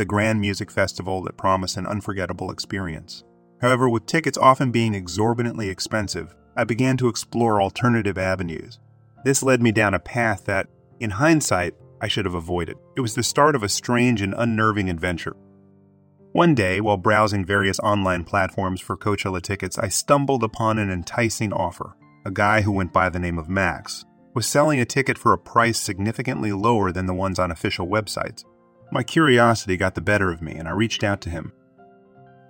the grand music festival that promised an unforgettable experience. However, with tickets often being exorbitantly expensive, I began to explore alternative avenues. This led me down a path that, in hindsight, I should have avoided. It was the start of a strange and unnerving adventure. One day, while browsing various online platforms for Coachella tickets, I stumbled upon an enticing offer. A guy who went by the name of Max was selling a ticket for a price significantly lower than the ones on official websites. My curiosity got the better of me, and I reached out to him.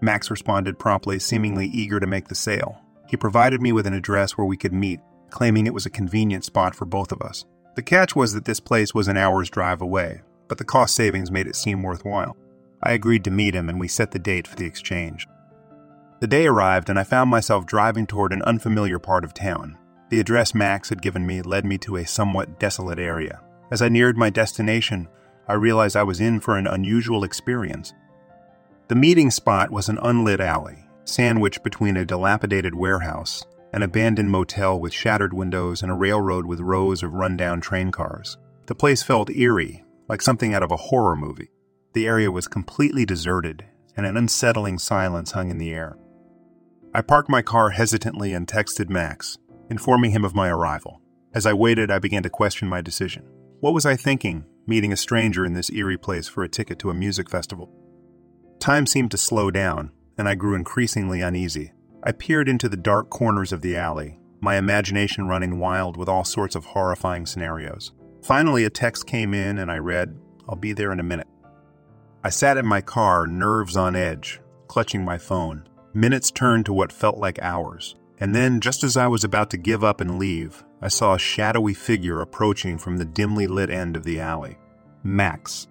Max responded promptly, seemingly eager to make the sale. He provided me with an address where we could meet, claiming it was a convenient spot for both of us. The catch was that this place was an hour's drive away, but the cost savings made it seem worthwhile. I agreed to meet him, and we set the date for the exchange. The day arrived, and I found myself driving toward an unfamiliar part of town. The address Max had given me led me to a somewhat desolate area. As I neared my destination, I realized I was in for an unusual experience. The meeting spot was an unlit alley, sandwiched between a dilapidated warehouse, an abandoned motel with shattered windows, and a railroad with rows of rundown train cars. The place felt eerie, like something out of a horror movie. The area was completely deserted, and an unsettling silence hung in the air. I parked my car hesitantly and texted Max, informing him of my arrival. As I waited, I began to question my decision. What was I thinking, meeting a stranger in this eerie place for a ticket to a music festival. Time seemed to slow down, and I grew increasingly uneasy. I peered into the dark corners of the alley, my imagination running wild with all sorts of horrifying scenarios. Finally, a text came in, and I read, I'll be there in a minute. I sat in my car, nerves on edge, clutching my phone. Minutes turned to what felt like hours. And then, just as I was about to give up and leave, I saw a shadowy figure approaching from the dimly lit end of the alley Max.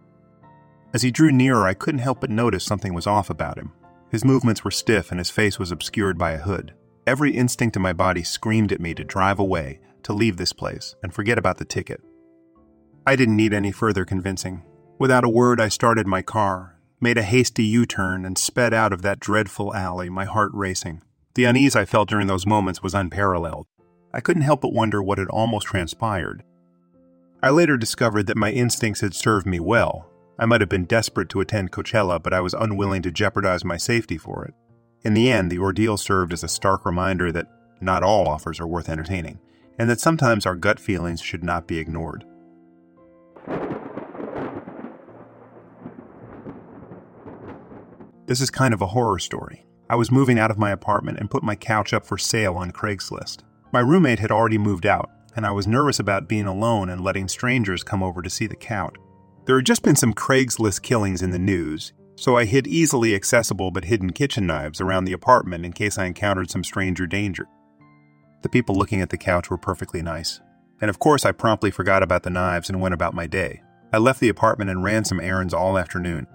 As he drew nearer, I couldn't help but notice something was off about him. His movements were stiff and his face was obscured by a hood. Every instinct in my body screamed at me to drive away, to leave this place, and forget about the ticket. I didn't need any further convincing. Without a word, I started my car, made a hasty U turn, and sped out of that dreadful alley, my heart racing. The unease I felt during those moments was unparalleled. I couldn't help but wonder what had almost transpired. I later discovered that my instincts had served me well. I might have been desperate to attend Coachella, but I was unwilling to jeopardize my safety for it. In the end, the ordeal served as a stark reminder that not all offers are worth entertaining, and that sometimes our gut feelings should not be ignored. This is kind of a horror story. I was moving out of my apartment and put my couch up for sale on Craigslist. My roommate had already moved out, and I was nervous about being alone and letting strangers come over to see the count. There had just been some Craigslist killings in the news, so I hid easily accessible but hidden kitchen knives around the apartment in case I encountered some stranger danger. The people looking at the couch were perfectly nice. And of course, I promptly forgot about the knives and went about my day. I left the apartment and ran some errands all afternoon.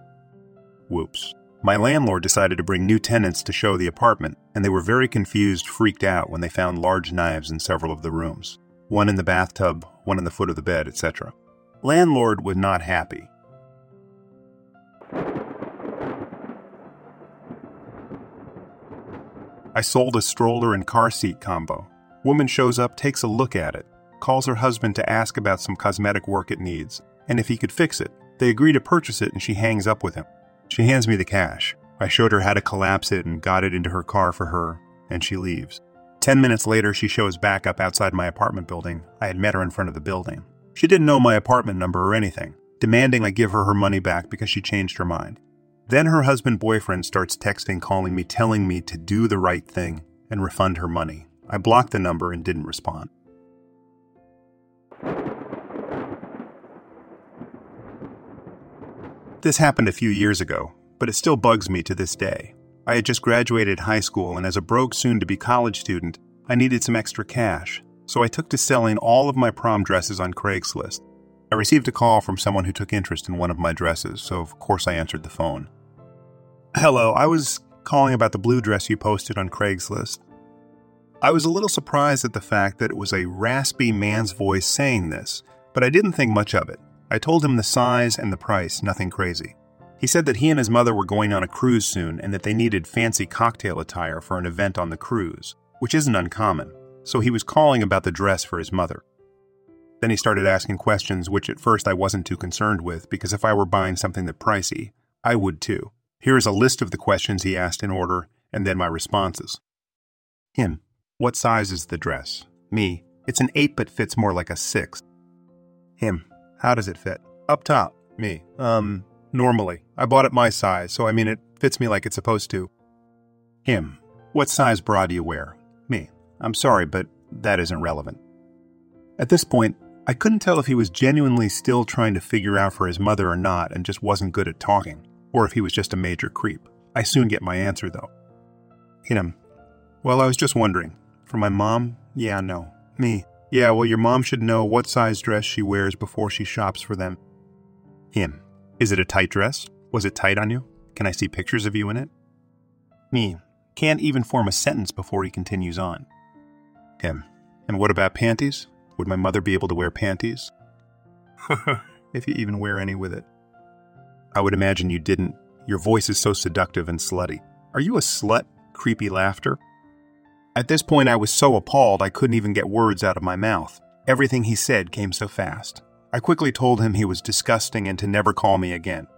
Whoops. My landlord decided to bring new tenants to show the apartment, and they were very confused, freaked out when they found large knives in several of the rooms one in the bathtub, one in the foot of the bed, etc. Landlord was not happy. I sold a stroller and car seat combo. Woman shows up, takes a look at it, calls her husband to ask about some cosmetic work it needs, and if he could fix it. They agree to purchase it, and she hangs up with him. She hands me the cash. I showed her how to collapse it and got it into her car for her, and she leaves. Ten minutes later, she shows back up outside my apartment building. I had met her in front of the building. She didn't know my apartment number or anything, demanding I give her her money back because she changed her mind. Then her husband boyfriend starts texting, calling me, telling me to do the right thing and refund her money. I blocked the number and didn't respond. This happened a few years ago, but it still bugs me to this day. I had just graduated high school, and as a broke, soon to be college student, I needed some extra cash, so I took to selling all of my prom dresses on Craigslist. I received a call from someone who took interest in one of my dresses, so of course I answered the phone. Hello, I was calling about the blue dress you posted on Craigslist. I was a little surprised at the fact that it was a raspy man's voice saying this, but I didn't think much of it. I told him the size and the price, nothing crazy. He said that he and his mother were going on a cruise soon and that they needed fancy cocktail attire for an event on the cruise, which isn't uncommon, so he was calling about the dress for his mother. Then he started asking questions which at first I wasn't too concerned with because if I were buying something that pricey, I would too. Here is a list of the questions he asked in order, and then my responses. Him. What size is the dress? Me. It's an 8 but fits more like a 6. Him. How does it fit? Up top. Me. Um, normally. I bought it my size, so I mean it fits me like it's supposed to. Him. What size bra do you wear? Me. I'm sorry, but that isn't relevant. At this point, I couldn't tell if he was genuinely still trying to figure out for his mother or not and just wasn't good at talking or if he was just a major creep. I soon get my answer, though. Him. Well, I was just wondering. For my mom? Yeah, no. Me. Yeah, well, your mom should know what size dress she wears before she shops for them. Him. Is it a tight dress? Was it tight on you? Can I see pictures of you in it? Me. Can't even form a sentence before he continues on. Him. And what about panties? Would my mother be able to wear panties? if you even wear any with it. I would imagine you didn't. Your voice is so seductive and slutty. Are you a slut? Creepy laughter. At this point, I was so appalled I couldn't even get words out of my mouth. Everything he said came so fast. I quickly told him he was disgusting and to never call me again.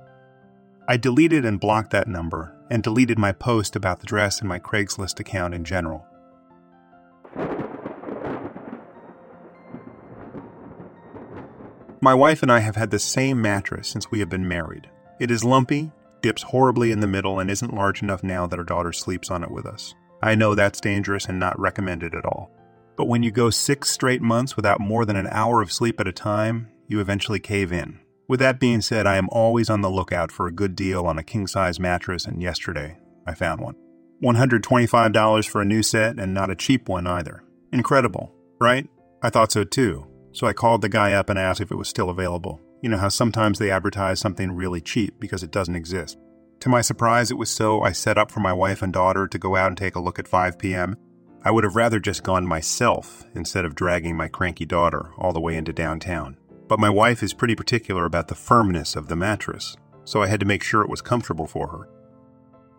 I deleted and blocked that number and deleted my post about the dress and my Craigslist account in general. My wife and I have had the same mattress since we have been married. It is lumpy, dips horribly in the middle, and isn't large enough now that our daughter sleeps on it with us. I know that's dangerous and not recommended at all. But when you go six straight months without more than an hour of sleep at a time, you eventually cave in. With that being said, I am always on the lookout for a good deal on a king size mattress, and yesterday I found one. $125 for a new set, and not a cheap one either. Incredible, right? I thought so too, so I called the guy up and asked if it was still available. You know how sometimes they advertise something really cheap because it doesn't exist. To my surprise, it was so I set up for my wife and daughter to go out and take a look at 5 p.m. I would have rather just gone myself instead of dragging my cranky daughter all the way into downtown. But my wife is pretty particular about the firmness of the mattress, so I had to make sure it was comfortable for her.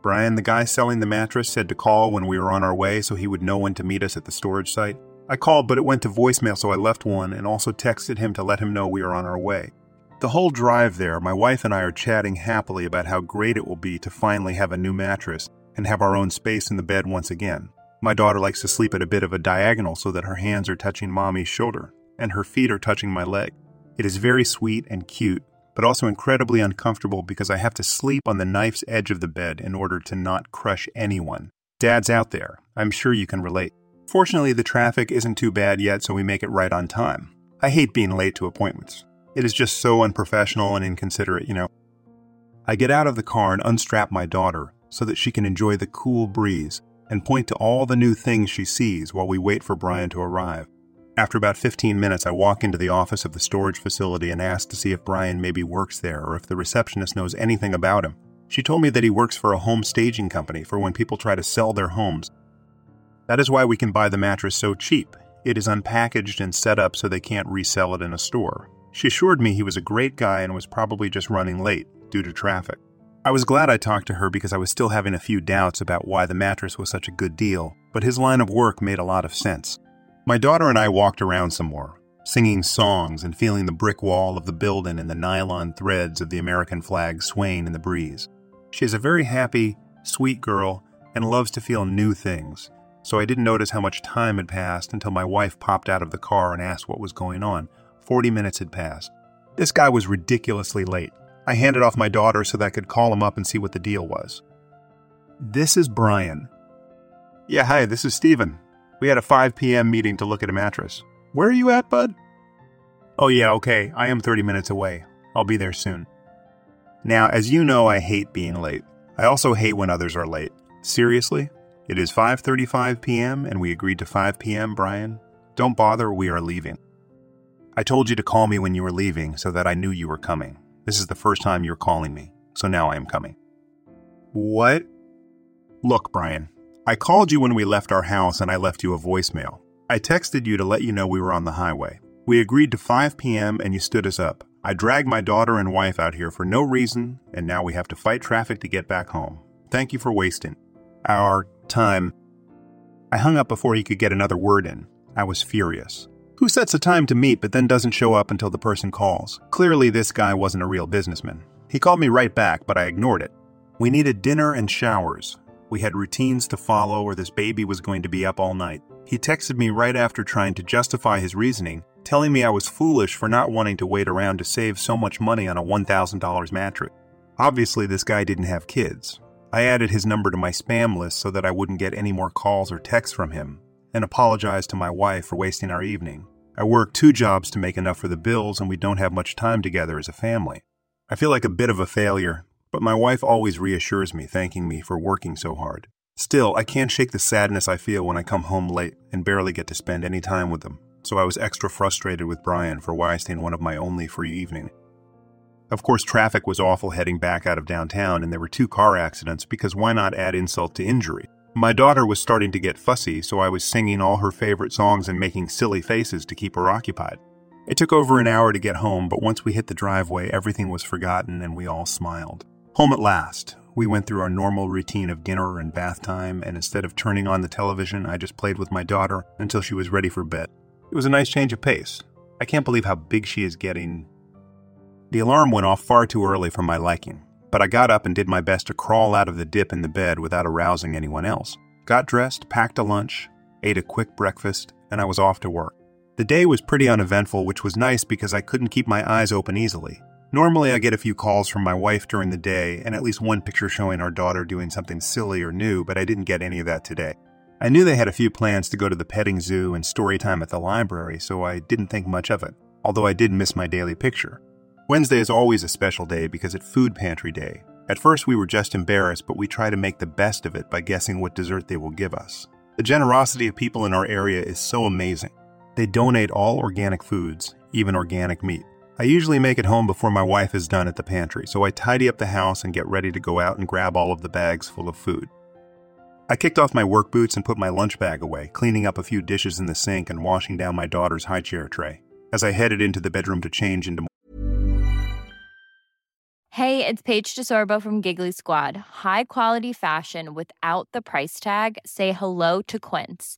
Brian, the guy selling the mattress, said to call when we were on our way so he would know when to meet us at the storage site. I called, but it went to voicemail, so I left one and also texted him to let him know we were on our way. The whole drive there, my wife and I are chatting happily about how great it will be to finally have a new mattress and have our own space in the bed once again. My daughter likes to sleep at a bit of a diagonal so that her hands are touching mommy's shoulder and her feet are touching my leg. It is very sweet and cute, but also incredibly uncomfortable because I have to sleep on the knife's edge of the bed in order to not crush anyone. Dad's out there. I'm sure you can relate. Fortunately, the traffic isn't too bad yet, so we make it right on time. I hate being late to appointments. It is just so unprofessional and inconsiderate, you know. I get out of the car and unstrap my daughter so that she can enjoy the cool breeze and point to all the new things she sees while we wait for Brian to arrive. After about 15 minutes, I walk into the office of the storage facility and ask to see if Brian maybe works there or if the receptionist knows anything about him. She told me that he works for a home staging company for when people try to sell their homes. That is why we can buy the mattress so cheap. It is unpackaged and set up so they can't resell it in a store. She assured me he was a great guy and was probably just running late due to traffic. I was glad I talked to her because I was still having a few doubts about why the mattress was such a good deal, but his line of work made a lot of sense. My daughter and I walked around some more, singing songs and feeling the brick wall of the building and the nylon threads of the American flag swaying in the breeze. She is a very happy, sweet girl and loves to feel new things, so I didn't notice how much time had passed until my wife popped out of the car and asked what was going on. Forty minutes had passed. This guy was ridiculously late. I handed off my daughter so that I could call him up and see what the deal was. This is Brian. Yeah, hi, this is Steven. We had a 5 p.m. meeting to look at a mattress. Where are you at, bud? Oh, yeah, okay. I am 30 minutes away. I'll be there soon. Now, as you know, I hate being late. I also hate when others are late. Seriously? It is 5:35 p.m. and we agreed to 5 p.m., Brian. Don't bother, we are leaving. I told you to call me when you were leaving so that I knew you were coming. This is the first time you're calling me, so now I am coming. What? Look, Brian, I called you when we left our house and I left you a voicemail. I texted you to let you know we were on the highway. We agreed to 5 p.m. and you stood us up. I dragged my daughter and wife out here for no reason, and now we have to fight traffic to get back home. Thank you for wasting our time. I hung up before he could get another word in. I was furious. Who sets a time to meet but then doesn't show up until the person calls? Clearly, this guy wasn't a real businessman. He called me right back, but I ignored it. We needed dinner and showers. We had routines to follow, or this baby was going to be up all night. He texted me right after trying to justify his reasoning, telling me I was foolish for not wanting to wait around to save so much money on a $1,000 mattress. Obviously, this guy didn't have kids. I added his number to my spam list so that I wouldn't get any more calls or texts from him, and apologized to my wife for wasting our evening. I work two jobs to make enough for the bills, and we don't have much time together as a family. I feel like a bit of a failure, but my wife always reassures me, thanking me for working so hard. Still, I can't shake the sadness I feel when I come home late and barely get to spend any time with them, so I was extra frustrated with Brian for wasting one of my only free evening. Of course, traffic was awful heading back out of downtown, and there were two car accidents because why not add insult to injury? My daughter was starting to get fussy, so I was singing all her favorite songs and making silly faces to keep her occupied. It took over an hour to get home, but once we hit the driveway, everything was forgotten and we all smiled. Home at last. We went through our normal routine of dinner and bath time, and instead of turning on the television, I just played with my daughter until she was ready for bed. It was a nice change of pace. I can't believe how big she is getting. The alarm went off far too early for my liking but I got up and did my best to crawl out of the dip in the bed without arousing anyone else. Got dressed, packed a lunch, ate a quick breakfast, and I was off to work. The day was pretty uneventful, which was nice because I couldn't keep my eyes open easily. Normally, I get a few calls from my wife during the day and at least one picture showing our daughter doing something silly or new, but I didn't get any of that today. I knew they had a few plans to go to the petting zoo and story time at the library, so I didn't think much of it, although I did miss my daily picture. Wednesday is always a special day because it's food pantry day. At first, we were just embarrassed, but we try to make the best of it by guessing what dessert they will give us. The generosity of people in our area is so amazing. They donate all organic foods, even organic meat. I usually make it home before my wife is done at the pantry, so I tidy up the house and get ready to go out and grab all of the bags full of food. I kicked off my work boots and put my lunch bag away, cleaning up a few dishes in the sink and washing down my daughter's high chair tray. As I headed into the bedroom to change into Hey, it's Paige DeSorbo from Giggly Squad. High quality fashion without the price tag. Say hello to Quince.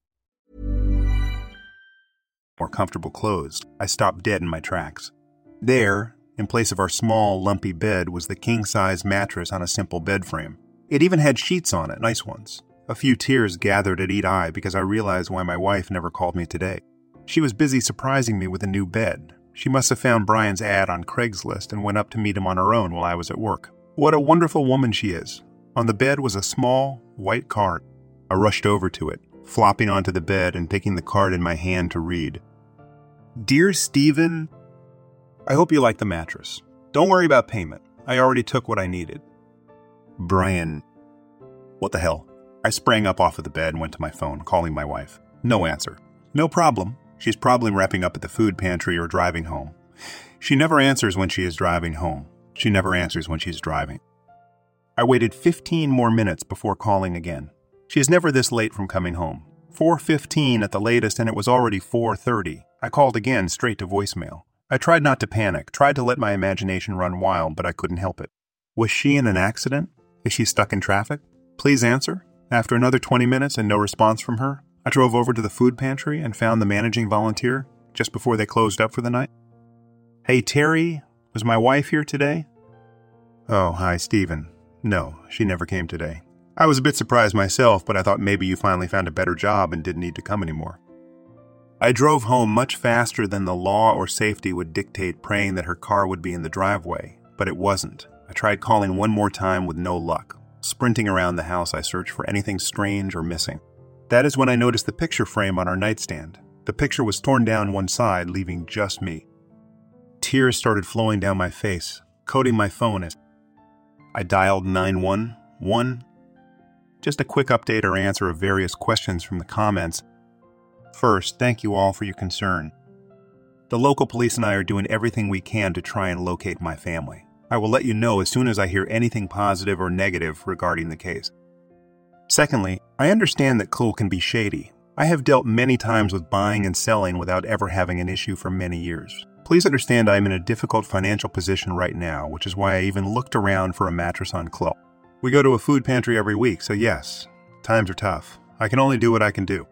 More comfortable clothes, I stopped dead in my tracks. There, in place of our small, lumpy bed, was the king size mattress on a simple bed frame. It even had sheets on it, nice ones. A few tears gathered at each eye because I realized why my wife never called me today. She was busy surprising me with a new bed. She must have found Brian's ad on Craigslist and went up to meet him on her own while I was at work. What a wonderful woman she is. On the bed was a small, white card. I rushed over to it, flopping onto the bed and taking the card in my hand to read. Dear Stephen, I hope you like the mattress. Don't worry about payment. I already took what I needed. Brian, what the hell? I sprang up off of the bed and went to my phone, calling my wife. No answer. No problem. She's probably wrapping up at the food pantry or driving home. She never answers when she is driving home. She never answers when she's driving. I waited 15 more minutes before calling again. She is never this late from coming home. 4:15 at the latest and it was already 4:30. I called again straight to voicemail. I tried not to panic, tried to let my imagination run wild, but I couldn't help it. Was she in an accident? Is she stuck in traffic? Please answer. After another 20 minutes and no response from her, I drove over to the food pantry and found the managing volunteer just before they closed up for the night. Hey, Terry, was my wife here today? Oh, hi, Stephen. No, she never came today. I was a bit surprised myself, but I thought maybe you finally found a better job and didn't need to come anymore. I drove home much faster than the law or safety would dictate, praying that her car would be in the driveway, but it wasn't. I tried calling one more time with no luck. Sprinting around the house, I searched for anything strange or missing. That is when I noticed the picture frame on our nightstand. The picture was torn down one side, leaving just me. Tears started flowing down my face, coating my phone as I dialed 911. Just a quick update or answer of various questions from the comments First, thank you all for your concern. The local police and I are doing everything we can to try and locate my family. I will let you know as soon as I hear anything positive or negative regarding the case. Secondly, I understand that coal can be shady. I have dealt many times with buying and selling without ever having an issue for many years. Please understand I am in a difficult financial position right now, which is why I even looked around for a mattress on Clo. We go to a food pantry every week, so yes, times are tough. I can only do what I can do.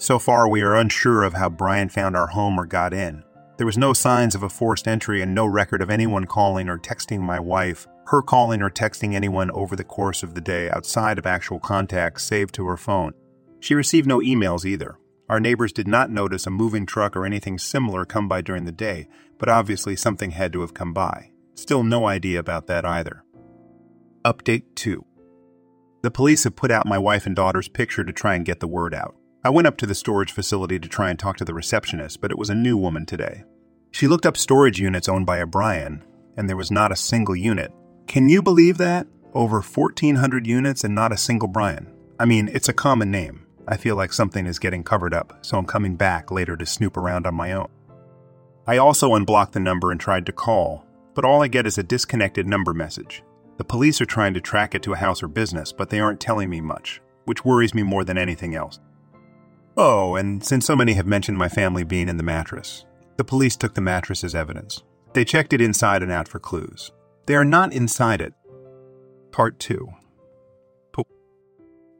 So far, we are unsure of how Brian found our home or got in. There was no signs of a forced entry and no record of anyone calling or texting my wife, her calling or texting anyone over the course of the day outside of actual contacts saved to her phone. She received no emails either. Our neighbors did not notice a moving truck or anything similar come by during the day, but obviously something had to have come by. Still no idea about that either. Update 2 The police have put out my wife and daughter's picture to try and get the word out. I went up to the storage facility to try and talk to the receptionist, but it was a new woman today. She looked up storage units owned by a Brian, and there was not a single unit. Can you believe that? Over 1,400 units and not a single Brian. I mean, it's a common name. I feel like something is getting covered up, so I'm coming back later to snoop around on my own. I also unblocked the number and tried to call, but all I get is a disconnected number message. The police are trying to track it to a house or business, but they aren't telling me much, which worries me more than anything else. Oh, and since so many have mentioned my family being in the mattress, the police took the mattress as evidence. They checked it inside and out for clues. They are not inside it. Part 2.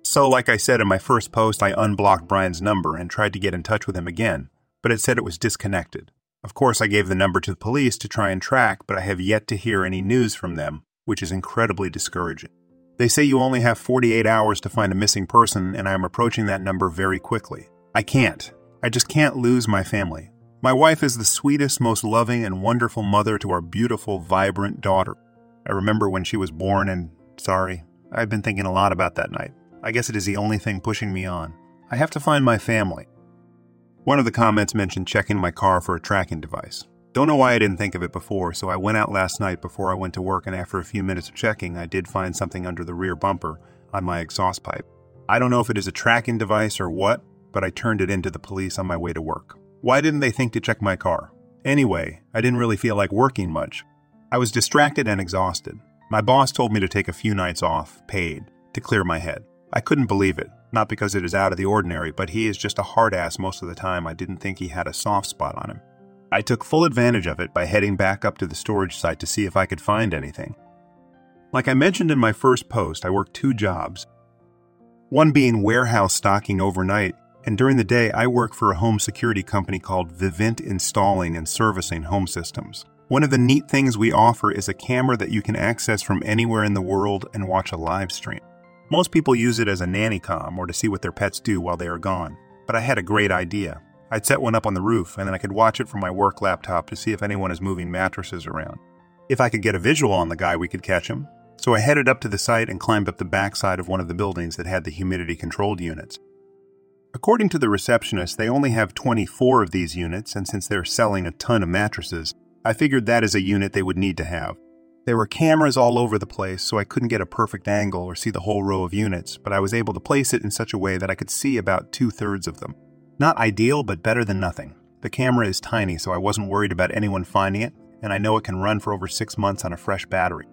So, like I said in my first post, I unblocked Brian's number and tried to get in touch with him again, but it said it was disconnected. Of course, I gave the number to the police to try and track, but I have yet to hear any news from them, which is incredibly discouraging. They say you only have 48 hours to find a missing person, and I am approaching that number very quickly. I can't. I just can't lose my family. My wife is the sweetest, most loving, and wonderful mother to our beautiful, vibrant daughter. I remember when she was born, and sorry, I've been thinking a lot about that night. I guess it is the only thing pushing me on. I have to find my family. One of the comments mentioned checking my car for a tracking device. Don't know why I didn't think of it before, so I went out last night before I went to work, and after a few minutes of checking, I did find something under the rear bumper on my exhaust pipe. I don't know if it is a tracking device or what, but I turned it into the police on my way to work. Why didn't they think to check my car? Anyway, I didn't really feel like working much. I was distracted and exhausted. My boss told me to take a few nights off, paid, to clear my head. I couldn't believe it, not because it is out of the ordinary, but he is just a hard ass most of the time. I didn't think he had a soft spot on him. I took full advantage of it by heading back up to the storage site to see if I could find anything. Like I mentioned in my first post, I work two jobs. One being warehouse stocking overnight, and during the day I work for a home security company called Vivint Installing and Servicing Home Systems. One of the neat things we offer is a camera that you can access from anywhere in the world and watch a live stream. Most people use it as a nanny cam or to see what their pets do while they are gone, but I had a great idea. I'd set one up on the roof, and then I could watch it from my work laptop to see if anyone is moving mattresses around. If I could get a visual on the guy, we could catch him. So I headed up to the site and climbed up the backside of one of the buildings that had the humidity controlled units. According to the receptionist, they only have 24 of these units, and since they're selling a ton of mattresses, I figured that is a unit they would need to have. There were cameras all over the place, so I couldn't get a perfect angle or see the whole row of units, but I was able to place it in such a way that I could see about two thirds of them. Not ideal, but better than nothing. The camera is tiny, so I wasn't worried about anyone finding it, and I know it can run for over six months on a fresh battery.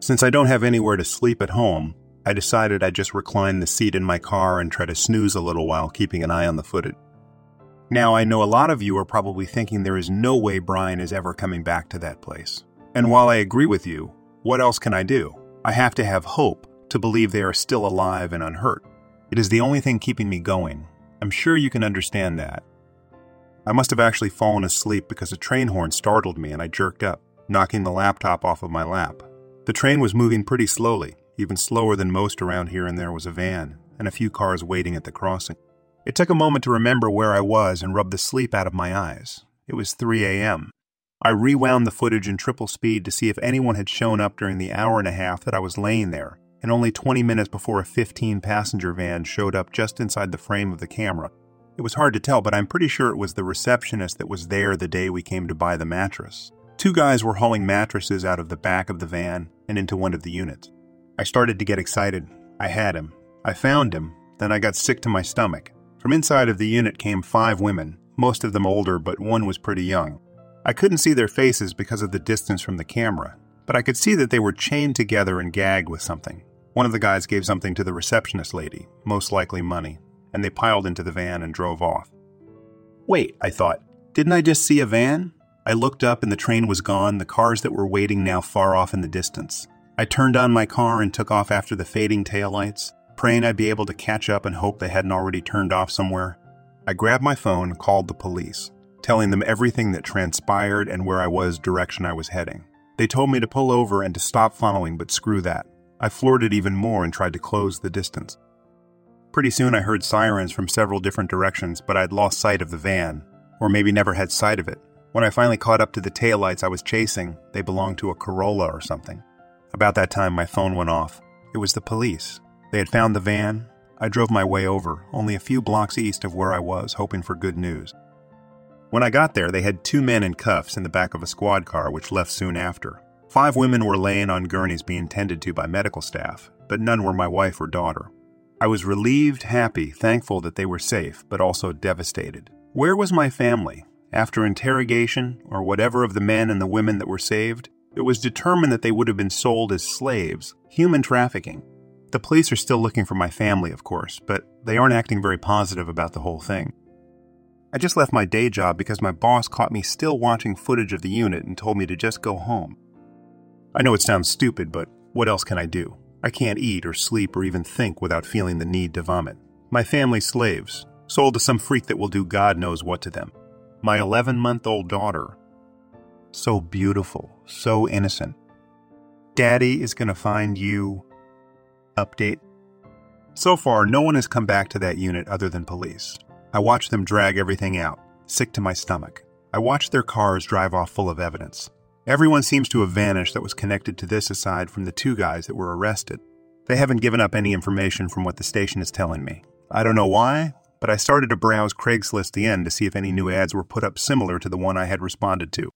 Since I don't have anywhere to sleep at home, I decided I'd just recline the seat in my car and try to snooze a little while keeping an eye on the footage. Now, I know a lot of you are probably thinking there is no way Brian is ever coming back to that place. And while I agree with you, what else can I do? I have to have hope to believe they are still alive and unhurt. It is the only thing keeping me going, I'm sure you can understand that. I must have actually fallen asleep because a train horn startled me and I jerked up, knocking the laptop off of my lap. The train was moving pretty slowly, even slower than most around here, and there was a van and a few cars waiting at the crossing. It took a moment to remember where I was and rub the sleep out of my eyes. It was 3 a.m. I rewound the footage in triple speed to see if anyone had shown up during the hour and a half that I was laying there, and only 20 minutes before a 15 passenger van showed up just inside the frame of the camera. It was hard to tell, but I'm pretty sure it was the receptionist that was there the day we came to buy the mattress. Two guys were hauling mattresses out of the back of the van and into one of the units. I started to get excited. I had him. I found him. Then I got sick to my stomach. From inside of the unit came five women, most of them older, but one was pretty young. I couldn't see their faces because of the distance from the camera, but I could see that they were chained together and gagged with something. One of the guys gave something to the receptionist lady, most likely money, and they piled into the van and drove off. Wait, I thought, didn't I just see a van? I looked up and the train was gone, the cars that were waiting now far off in the distance. I turned on my car and took off after the fading taillights, praying I'd be able to catch up and hope they hadn't already turned off somewhere. I grabbed my phone called the police, telling them everything that transpired and where I was, direction I was heading. They told me to pull over and to stop following, but screw that. I floored it even more and tried to close the distance. Pretty soon I heard sirens from several different directions, but I'd lost sight of the van, or maybe never had sight of it. When I finally caught up to the taillights I was chasing, they belonged to a Corolla or something. About that time, my phone went off. It was the police. They had found the van. I drove my way over, only a few blocks east of where I was, hoping for good news. When I got there, they had two men in cuffs in the back of a squad car, which left soon after. Five women were laying on gurneys being tended to by medical staff, but none were my wife or daughter. I was relieved, happy, thankful that they were safe, but also devastated. Where was my family? After interrogation, or whatever of the men and the women that were saved, it was determined that they would have been sold as slaves, human trafficking. The police are still looking for my family, of course, but they aren't acting very positive about the whole thing. I just left my day job because my boss caught me still watching footage of the unit and told me to just go home. I know it sounds stupid, but what else can I do? I can't eat or sleep or even think without feeling the need to vomit. My family's slaves, sold to some freak that will do God knows what to them. My 11 month old daughter. So beautiful, so innocent. Daddy is going to find you. Update. So far, no one has come back to that unit other than police. I watch them drag everything out, sick to my stomach. I watch their cars drive off full of evidence. Everyone seems to have vanished that was connected to this aside from the two guys that were arrested. They haven't given up any information from what the station is telling me. I don't know why, but I started to browse Craigslist again to see if any new ads were put up similar to the one I had responded to.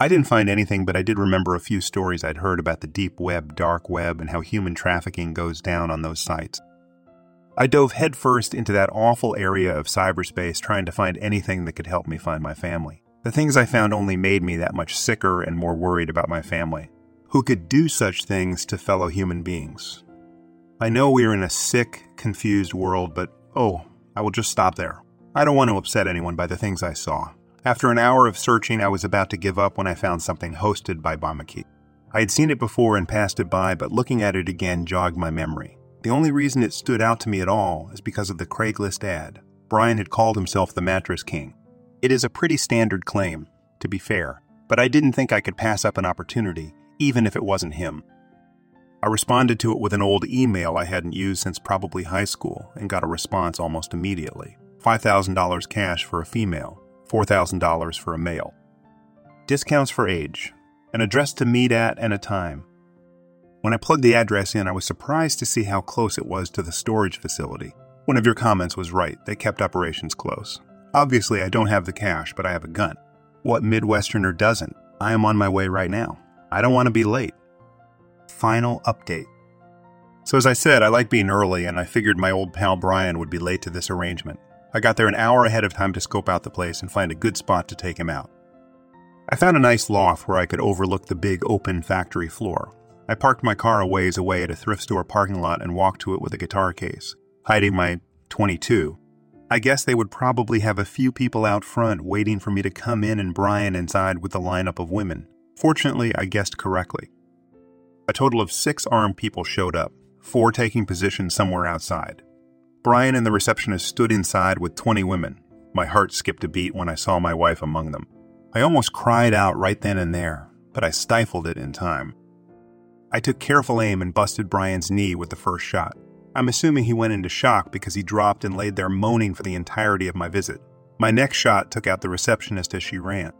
I didn't find anything, but I did remember a few stories I'd heard about the deep web, dark web, and how human trafficking goes down on those sites. I dove headfirst into that awful area of cyberspace trying to find anything that could help me find my family. The things I found only made me that much sicker and more worried about my family. Who could do such things to fellow human beings? I know we are in a sick, confused world, but oh, I will just stop there. I don't want to upset anyone by the things I saw. After an hour of searching, I was about to give up when I found something hosted by Bamaki. I had seen it before and passed it by, but looking at it again jogged my memory. The only reason it stood out to me at all is because of the Craigslist ad. Brian had called himself the Mattress King. It is a pretty standard claim, to be fair, but I didn't think I could pass up an opportunity, even if it wasn't him. I responded to it with an old email I hadn't used since probably high school and got a response almost immediately $5,000 cash for a female, $4,000 for a male. Discounts for age, an address to meet at, and a time. When I plugged the address in, I was surprised to see how close it was to the storage facility. One of your comments was right, they kept operations close. Obviously, I don't have the cash, but I have a gun. What Midwesterner doesn't? I am on my way right now. I don't want to be late. Final update. So, as I said, I like being early, and I figured my old pal Brian would be late to this arrangement. I got there an hour ahead of time to scope out the place and find a good spot to take him out. I found a nice loft where I could overlook the big open factory floor. I parked my car a ways away at a thrift store parking lot and walked to it with a guitar case, hiding my 22. I guess they would probably have a few people out front waiting for me to come in and Brian inside with the lineup of women. Fortunately, I guessed correctly. A total of six armed people showed up, four taking position somewhere outside. Brian and the receptionist stood inside with 20 women. My heart skipped a beat when I saw my wife among them. I almost cried out right then and there, but I stifled it in time. I took careful aim and busted Brian's knee with the first shot. I'm assuming he went into shock because he dropped and laid there moaning for the entirety of my visit. My next shot took out the receptionist as she ran.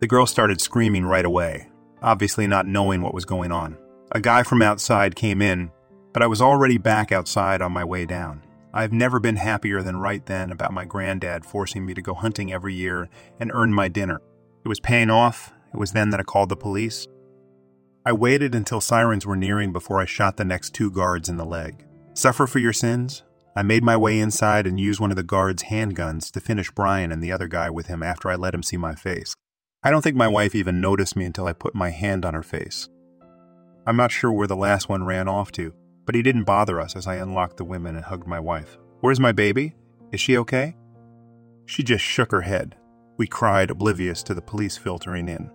The girl started screaming right away, obviously not knowing what was going on. A guy from outside came in, but I was already back outside on my way down. I've never been happier than right then about my granddad forcing me to go hunting every year and earn my dinner. It was paying off. It was then that I called the police. I waited until sirens were nearing before I shot the next two guards in the leg. Suffer for your sins? I made my way inside and used one of the guards' handguns to finish Brian and the other guy with him after I let him see my face. I don't think my wife even noticed me until I put my hand on her face. I'm not sure where the last one ran off to, but he didn't bother us as I unlocked the women and hugged my wife. Where's my baby? Is she okay? She just shook her head. We cried, oblivious to the police filtering in.